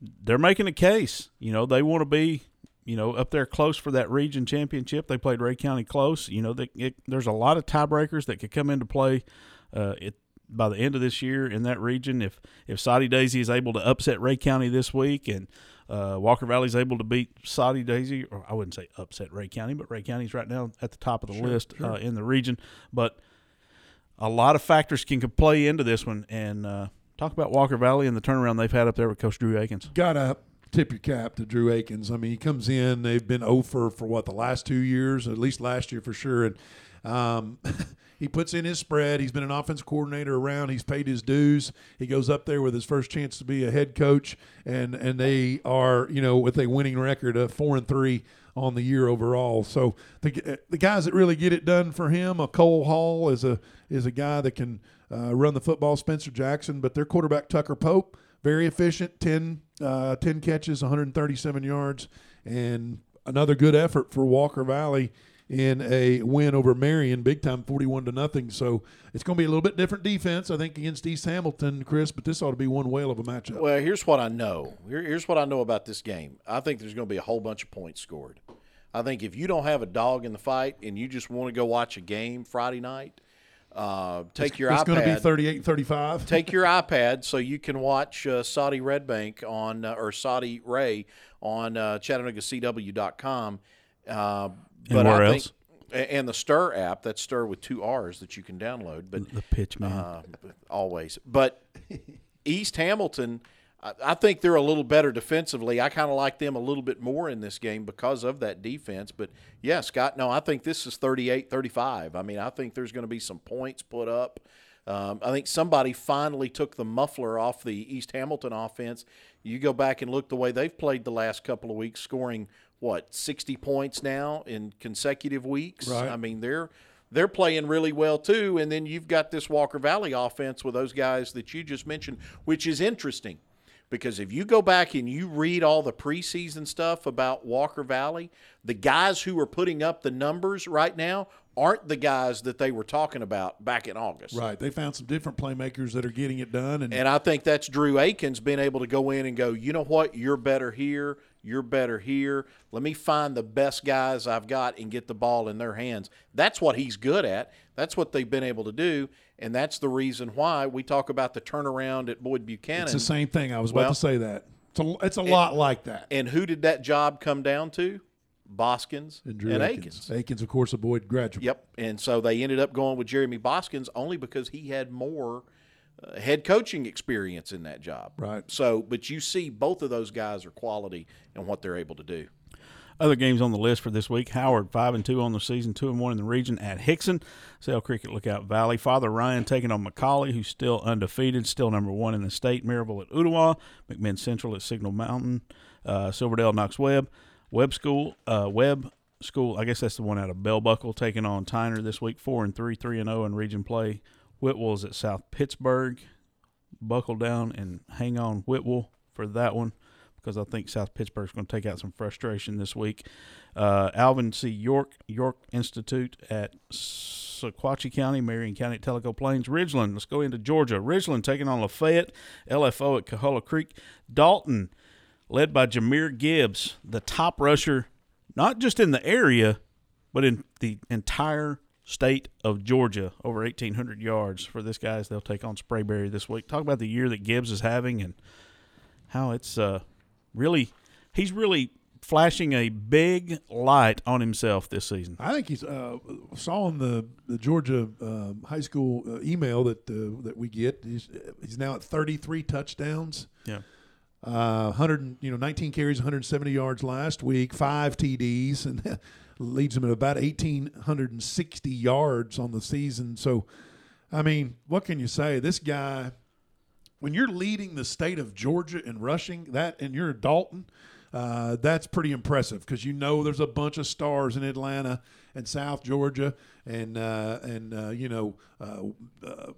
S1: They're making a case. You know they want to be you know, up there close for that region championship. They played Rhea County close. You know, they, it, there's a lot of tiebreakers that could come into play uh, it, by the end of this year in that region. If if Soddy Daisy is able to upset Rhea County this week and uh, Walker Valley is able to beat Soddy Daisy, or I wouldn't say upset Rhea County, but Rhea County's right now at the top of the list Uh, in the region. But a lot of factors can play into this one. And uh, talk about Walker Valley and the turnaround they've had up there with Coach Drew Akins.
S3: Gotta tip your cap to Drew Akins. I mean, he comes in. They've been over for what the last two years, at least last year for sure. And um, he puts in his spread. He's been an offense coordinator around. He's paid his dues. He goes up there with his first chance to be a head coach, and and they are you know with a winning record of four and three on the year overall. So the the guys that really get it done for him, a Cole Hall is a is a guy that can uh, run the football. Spencer Jackson, but their quarterback Tucker Pope very efficient 10, uh, 10 catches 137 yards and another good effort for walker valley in a win over marion big time 41 to nothing so it's going to be a little bit different defense i think against east hamilton chris but this ought to be one whale of a matchup
S2: Well, here's what I know. Here, here's what I know about this game. I think there's going to be a whole bunch of points scored. I think if you don't have a dog in the fight and you just want to go watch a game Friday night, Uh, take your
S3: It's
S2: iPad.
S3: going to be 38 35.
S2: take your iPad so you can watch uh, Soddy Red Bank on uh, or Soddy Rhea on uh, ChattanoogaCW.com. Uh, but
S1: where
S2: I
S1: else?
S2: think and the Stir app. That's Stir with two R's that you can download. But
S1: The pitch man.
S2: uh, always. But East Hamilton, I, I think they're a little better defensively. I kind of like them a little bit more in this game because of that defense. But yeah, Scott, no, I think this is 38 35. I mean, I think there's going to be some points put up. Um, I think somebody finally took the muffler off the East Hamilton offense. You go back and look the way they've played the last couple of weeks, scoring what 60 points now in consecutive weeks.
S3: Right.
S2: I mean, they're they're playing really well too. And then you've got this Walker Valley offense with those guys that you just mentioned, which is interesting because if you go back and you read all the preseason stuff about Walker Valley, the guys who are putting up the numbers right now aren't the guys that they were talking about back in August.
S3: Right. They found some different playmakers that are getting it done. And,
S2: And I think that's Drew Aikens being able to go in and go, you know what, you're better here, you're better here. Let me find the best guys I've got and get the ball in their hands. That's what he's good at. That's what they've been able to do. And that's the reason why we talk about the turnaround at Boyd Buchanan.
S3: it's the same thing. I was about to say that. It's a, it's a lot like that.
S2: And who did that job come down to? Boskins
S3: And
S2: and,
S3: Drew
S2: Aikens.
S3: Aikens, of course, a Boyd graduate.
S2: Yep. And so they ended up going with Jeremy Boskins only because he had more uh, head coaching experience in that job.
S3: Right.
S2: So, but you see, both of those guys are quality in what they're able to do.
S1: Other games on the list for this week: Howard five and two on the season, two and one in the region at Hickson. Sale Creek at Lookout Valley. Father Ryan taking on McCallie, who's still undefeated, still number one in the state. Maryville at Ottawa, McMinn Central at Signal Mountain, uh, Silverdale Knox Webb, Webb School, uh, Webb School. I guess that's the one out of Bell Buckle taking on Tyner this week, four and three, three and zero in region play. Whitwell is at South Pittsburgh. Buckle down and hang on Whitwell for that one because I think South Pittsburgh's going to take out some frustration this week. Uh, Alvin C. York, York Institute at Sequatchie County, Marion County at Tellico Plains, Ridgeland. Let's go into Georgia. Ridgeland taking on Lafayette, LFO at Coahulla Creek, Dalton, led by Jahmyr Gibbs, the top rusher, not just in the area, but in the entire state of Georgia, over 1,800 yards for this guys. They'll take on Sprayberry this week. Talk about the year that Gibbs is having and how it's uh, really he's really flashing a big light on himself this season.
S3: I think he's uh, saw in the the Georgia um, high school uh, email that uh, that we get. He's he's now at 33 touchdowns.
S1: Yeah.
S3: Uh, 100, you know, 19 carries, 170 yards last week, five TDs, and leads him at about 1,860 yards on the season. So, I mean, what can you say? This guy, when you're leading the state of Georgia in rushing, that and you're a Dalton, uh, that's pretty impressive because you know there's a bunch of stars in Atlanta and South Georgia and uh, and uh, you know uh, uh,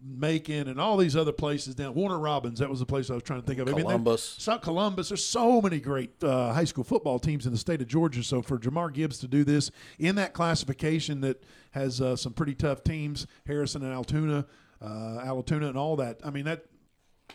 S3: Macon and all these other places down. Warner Robins, that was the place I was trying to think of. I mean,
S2: Columbus.
S3: South Columbus. There's so many great uh, high school football teams in the state of Georgia. So for Jahmyr Gibbs to do this in that classification that has uh, some pretty tough teams, Harrison and Allatoona, uh, Allatoona, and all that. I mean that.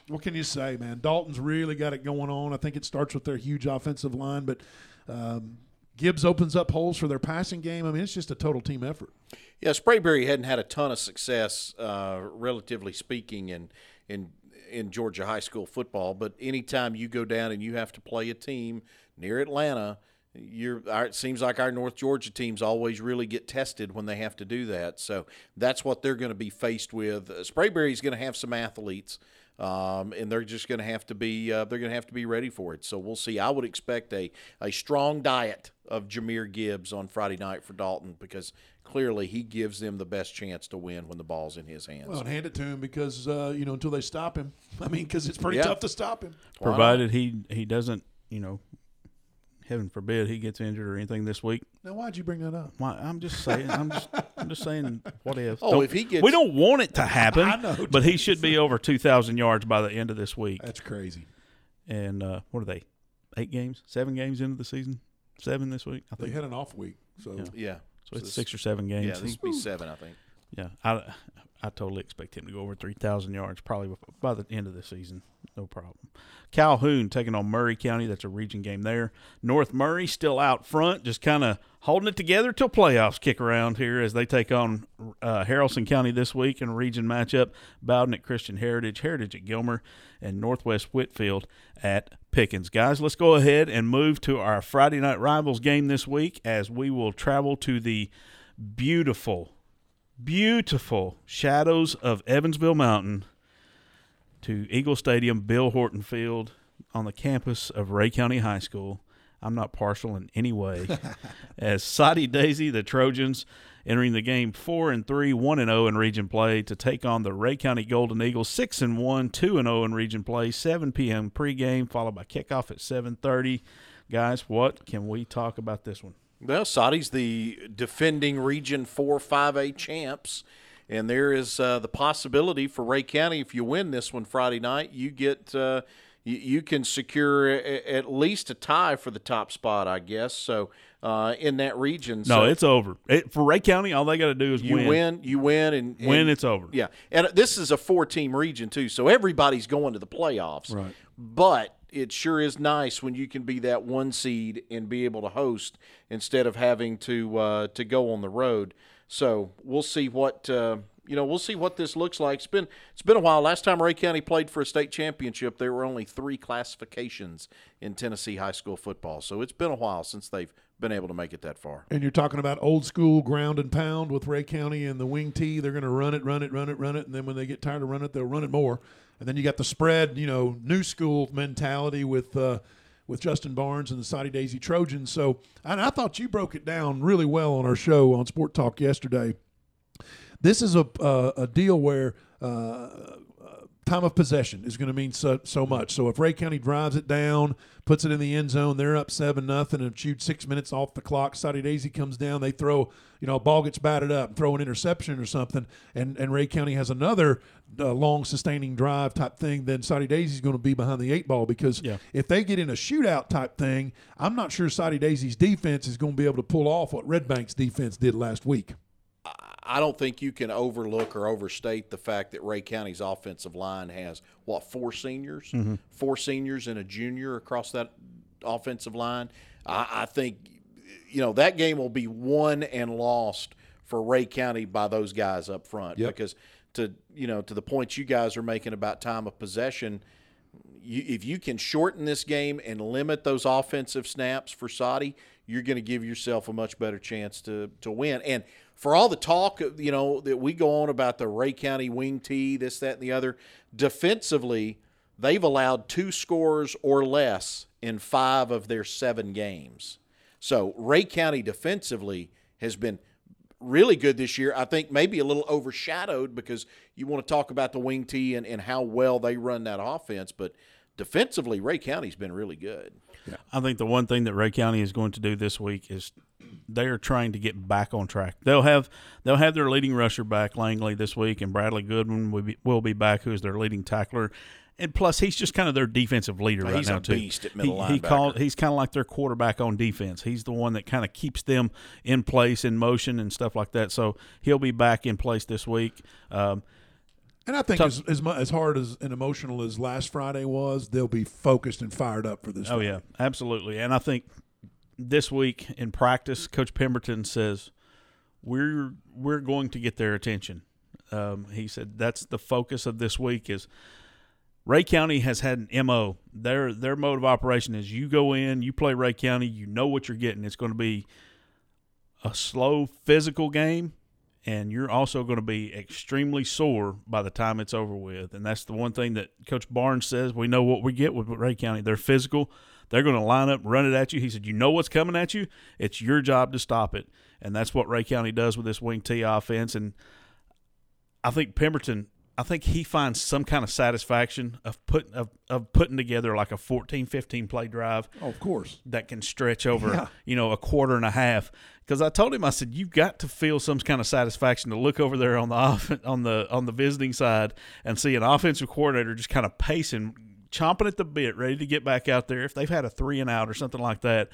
S3: What can you say, man? Dalton's really got it going on. I think it starts with their huge offensive line, but um, Gibbs opens up holes for their passing game. I mean, it's just a total team effort.
S2: Yeah, Sprayberry hadn't had a ton of success, uh, relatively speaking, in in in Georgia high school football. But anytime you go down and you have to play a team near Atlanta, you're. It seems like our North Georgia teams always really get tested when they have to do that. So that's what they're going to be faced with. Uh, Sprayberry's going to have some athletes. Um, and they're just going to have to be uh, they're going to have to be ready for it. So we'll see. I would expect a a strong diet of Jahmyr Gibbs on Friday night for Dalton because clearly he gives them the best chance to win when the ball's in his hands.
S3: Well, and hand it to him because uh, you know until they stop him. I mean, because it's pretty
S2: Yeah.
S3: tough to stop him.
S1: Provided he he doesn't, you know, heaven forbid he gets injured or anything this week.
S3: Now, why'd you bring that up?
S1: Why, I'm just saying. I'm just I'm just saying what if.
S2: Oh,
S1: Don't-
S2: if he gets-
S1: we don't want it to happen.
S3: I know,
S1: but he should be over 2,000 yards by the end of this week.
S3: That's crazy.
S1: And uh, what are they? Eight games, seven games into the season, seven this week. I
S3: They
S1: think
S3: had an off week, so
S1: Yeah.
S2: Yeah.
S1: so. It's
S2: this-
S1: six or seven games.
S2: Yeah, this will be seven, I think.
S1: Yeah, I, I totally expect him to go over 3,000 yards probably by the end of the season. No problem. Calhoun taking on Murray County. That's a region game there. North Murray still out front, just kind of holding it together till playoffs kick around here as they take on uh, Haralson County this week in a region matchup. Bowdon at Christian Heritage, Heritage at Gilmer, and Northwest Whitfield at Pickens. Guys, let's go ahead and move to our Friday Night Rivals game this week as we will travel to the beautiful, beautiful shadows of Evensville Mountain to Eagle Stadium, Bill Horton Field on the campus of Rhea County High School. I'm not partial in any way. As Soddy Daisy, the Trojans, entering the game four and three, one and zero in region play to take on the Rhea County Golden Eagles, six and one, two and zero in region play. 7 p.m. pregame, followed by kickoff at 7:30. Guys, what can we talk about this one?
S2: Well, Soddy's the defending Region 4 5A champs, and there is uh, the possibility for Rhea County, if you win this one Friday night, you get. Uh, you, you can secure a, at least a tie for the top spot, I guess. So uh, in that region,
S1: No,
S2: so
S1: it's over. It, for Rhea County, all they got to do is
S2: you
S1: win.
S2: win. you win, and, and
S1: Win, it's over.
S2: Yeah, and this is a four-team region too, so everybody's going to the playoffs.
S3: Right.
S2: But it sure is nice when you can be that one seed and be able to host instead of having to uh, to go on the road. So we'll see what uh, you know. We'll see what this looks like. It's been it's been a while. Last time Rhea County played for a state championship, there were only three classifications in Tennessee high school football. So it's been a while since they've been able to make it that far.
S3: And you're talking about old school ground and pound with Rhea County and the wing T. They're going to run it, run it, run it, run it, and then when they get tired of running it, they'll run it more. And then you got the spread, you know, new school mentality with uh, with Justin Barnes and the Soddy Daisy Trojans. So, I thought you broke it down really well on our show on Sport Talk yesterday. This is a uh, a deal where. Uh, time of possession is going to mean so, so much. So if Rhea County drives it down, puts it in the end zone, they're up seven nothing, and chewed six minutes off the clock. Soddy Daisy comes down, they throw, you know, a ball gets batted up, and throw an interception or something, and and Rhea County has another uh, long sustaining drive type thing. Then Soddy Daisy's going to be behind the eight ball because
S1: Yeah.
S3: if they get in a shootout type thing, I'm not sure Soddy Daisy's defense is going to be able to pull off what Red Bank's defense did last week.
S2: I don't think you can overlook or overstate the fact that Rhea County's offensive line has what four seniors, mm-hmm. four seniors and a junior across that offensive line. I, I think you know that game will be won and lost for Rhea County by those guys up front
S3: Yep.
S2: because to you know to the point you guys are making about time of possession. You, if you can shorten this game and limit those offensive snaps for Soddy, you're going to give yourself a much better chance to to win. And for all the talk, you know, that we go on about the Rhea County wing T, this, that, and the other, defensively, they've allowed two scores or less in five of their seven games. So Rhea County defensively has been really good this year. I think maybe a little overshadowed because you want to talk about the wing T and, and how well they run that offense, but defensively, Rhea County's been really good.
S1: I think the one thing that Rhea County is going to do this week is they are trying to get back on track. They'll have they'll have their leading rusher back Langley this week, and Bradley Goodwin will be, will be back, who is their leading tackler. And plus, he's just kind of their defensive leader right
S2: he's
S1: now
S2: a
S1: too.
S2: beast at middle
S1: he, he
S2: linebacker.
S1: called, he's kind of like their quarterback on defense. He's the one that kind of keeps them in place, in motion, and stuff like that. So he'll be back in place this week. Um,
S3: And I think
S1: Tough-
S3: as as, mu- as hard as and emotional as last Friday was, they'll be focused and fired up for this.
S1: Oh
S3: Friday.
S1: yeah, absolutely. And I think this week in practice, Coach Pemberton says we're we're going to get their attention. Um, he said that's the focus of this week is Rhea County has had an mo. Their their mode of operation is you go in, you play Rhea County, you know what you're getting. It's going to be a slow physical game and you're also going to be extremely sore by the time it's over with. And that's the one thing that Coach Barnes says. We know what we get with Rhea County. They're physical. They're going to line up, run it at you. He said, "You know what's coming at you. It's your job to stop it." And that's what Rhea County does with this wing T offense. And I think Pemberton. I think he finds some kind of satisfaction of putting of, of putting together like a 14, 15 play drive
S3: Oh, of course.
S1: that can stretch over,
S3: Yeah.
S1: you know, a quarter and a half. Because I told him, I said, you've got to feel some kind of satisfaction to look over there on the off- on the on the visiting side and see an offensive coordinator just kind of pacing, chomping at the bit, ready to get back out there. If they've had a three and out or something like that,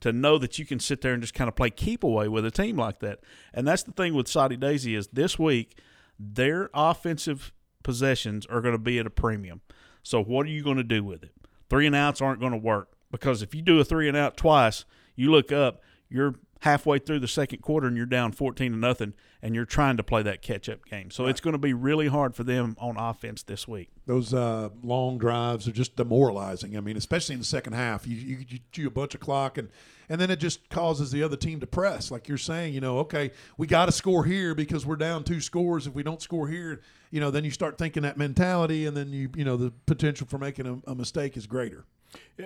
S1: to know that you can sit there and just kind of play keep away with a team like that. And that's the thing with Soddy Daisy is this week their offensive possessions are going to be at a premium. So what are you going to do with it? Three and outs aren't going to work because if you do a three and out twice, you look up, you're halfway through the second quarter and you're down 14 to nothing and you're trying to play that catch up game. So it's going to be really hard for them on offense this week.
S3: Those uh, long drives are just demoralizing. I mean, especially in the second half, you, you, you chew a bunch of clock and and then it just causes the other team to press. Like you're saying, you know, okay, we got to score here because we're down two scores. If we don't score here, you know, then you start thinking that mentality, and then you you know the potential for making a, a mistake is greater.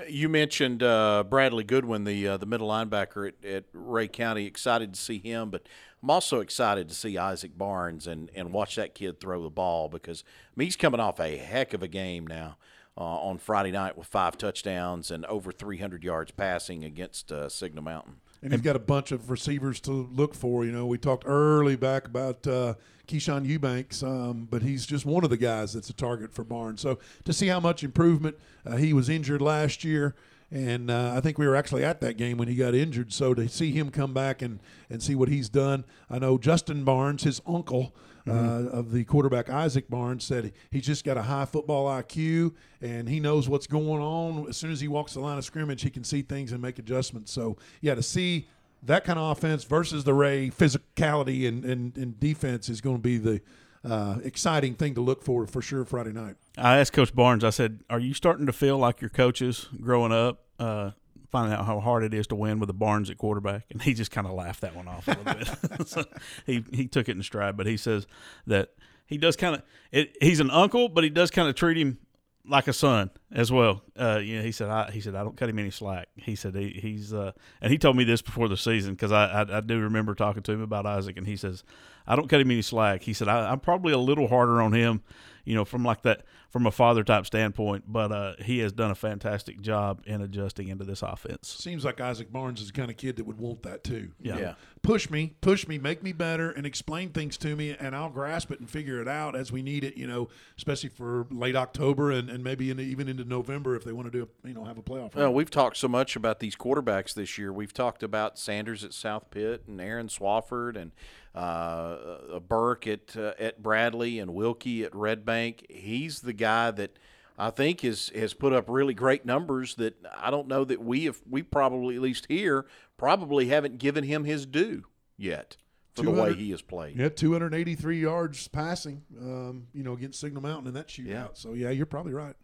S2: You mentioned uh, Bradley Goodwin, the uh, the middle linebacker at, at Rhea County. Excited to see him, but I'm also excited to see Isaac Barnes and, and watch that kid throw the ball because I mean, he's coming off a heck of a game now uh, on Friday night with five touchdowns and over 300 yards passing against uh, Signal Mountain.
S3: And he's got a bunch of receivers to look for. You know, we talked early back about uh, Keyshawn Eubanks, um, but he's just one of the guys that's a target for Barnes. So to see how much improvement uh, he was injured last year, and uh, I think we were actually at that game when he got injured. So to see him come back and, and see what he's done, I know Justin Barnes, his uncle, mm-hmm. uh, of the quarterback Isaac Barnes said he's just got a high football IQ and he knows what's going on. As soon as he walks the line of scrimmage, he can see things and make adjustments. So yeah, to see that kind of offense versus the Rhea physicality and, and, and defense is going to be the uh, exciting thing to look for for sure Friday night.
S1: I asked Coach Barnes. I said, "Are you starting to feel like your coaches growing up?" Uh, finding out how hard it is to win with the Barnes at quarterback, and he just kind of laughed that one off a little bit. so he he took it in stride, but he says that he does kind of he's an uncle, but he does kind of treat him like a son as well. Uh, you know, he said, I, he said, I don't cut him any slack. He said, he, he's, uh, and he told me this before the season because I, I, I, do remember talking to him about Isaac, and he says, I don't cut him any slack. He said, I, I'm probably a little harder on him you know, from like that from a father type standpoint. But uh, he has done a fantastic job in adjusting into this offense.
S3: Seems like Isaac Barnes is the kind of kid that would want that too.
S1: Yeah. yeah.
S3: Push me, push me, make me better, and explain things to me, and I'll grasp it and figure it out as we need it. You know, especially for late October and, and maybe in, even into November if they want to do a, you know have a playoff.
S2: Well, we've talked so much about these quarterbacks this year. We've talked about Sanders at South Pitt and Aaron Swafford and uh, Burke at uh, at Bradley and Wilkie at Red Bank. He's the guy that I think has has put up really great numbers that I don't know that we have we probably at least here probably haven't given him his due yet for the way he has played.
S3: Yeah, 283 yards passing, um, you know, against Signal Mountain in that shootout. Yeah. So yeah, you're probably right.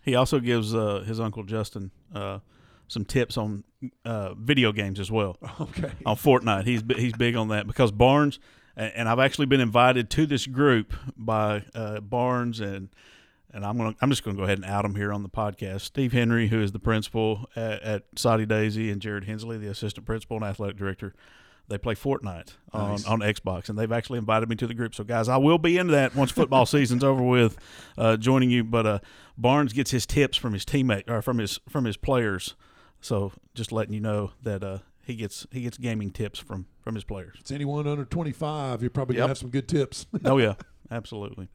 S1: He also gives uh, his uncle Justin uh, some tips on uh, video games as well.
S3: Okay.
S1: On Fortnite, he's he's big on that because Barnes and I've actually been invited to this group by uh, Barnes and and I'm gonna I'm just gonna go ahead and out him here on the podcast. Steve Henry, who is the principal at, at Soddy Daisy, and Jared Hensley, the assistant principal and athletic director. They play Fortnite nice. on, on Xbox, and they've actually invited me to the group. So, guys, I will be into that once football season's over with, uh, joining you. But uh, Barnes gets his tips from his teammate or from his from his players so just letting you know that uh, he gets he gets gaming tips from from his players.
S3: It's anyone under twenty five. You're probably yep. gonna have some good tips.
S1: oh yeah, absolutely.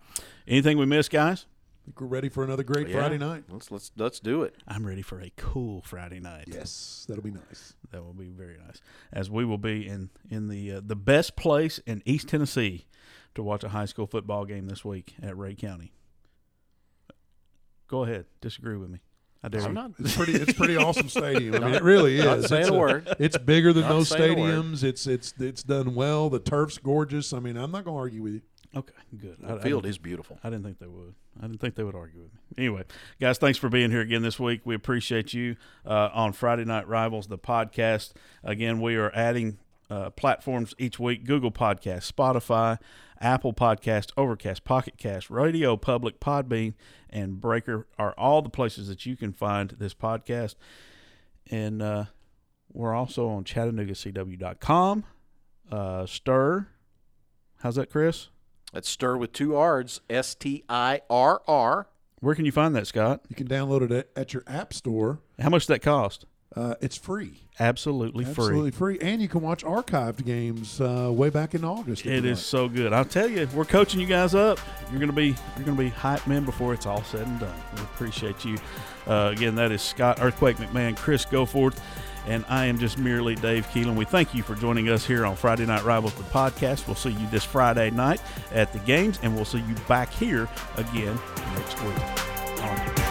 S1: Anything we missed, guys?
S3: I think we're ready for another great yeah. Friday night.
S2: Let's let's let's do it.
S1: I'm ready for a cool Friday night.
S3: Yes, that'll be nice.
S1: That will be very nice. As we will be in in the uh, the best place in East Tennessee to watch a high school football game this week at Rhea County. Go ahead, disagree with me.
S3: I dare I'm not. It's pretty. It's pretty awesome stadium. I mean, it really is.
S2: Not saying
S3: it's
S2: a, word.
S3: It's bigger than not most stadiums. It's it's it's done well. The turf's gorgeous. I mean, I'm not going to argue with you.
S1: Okay, good.
S2: The I, field I is beautiful.
S1: I didn't think they would. I didn't think they would argue with me. Anyway, guys, thanks for being here again this week. We appreciate you uh, on Friday Night Rivals, the podcast. Again, we are adding uh, platforms each week: Google Podcast, Spotify, Apple Podcast, Overcast, Pocket Cast, Radio Public, Podbean, and Breaker are all the places that you can find this podcast. And uh, we're also on ChattanoogaCW.com, uh, Stir. How's that, Chris?
S2: That's Stir with two R's, S T I R R.
S1: Where can you find that, Scott?
S3: You can download it at your app store.
S1: How much does that cost?
S3: Uh, it's free.
S1: Absolutely, free.
S3: Absolutely free. free. And you can watch archived games uh, way back in August.
S1: It is like. so good. I'll tell you, we're coaching you guys up. You're gonna be you're gonna be hype men before it's all said and done. We appreciate you. Uh, again, that is Scott Earthquake McMahon, Chris Goforth, And I am just merely Dave Keelan. We thank you for joining us here on Friday Night Rivals, the podcast. We'll see you this Friday night at the games, and we'll see you back here again next week.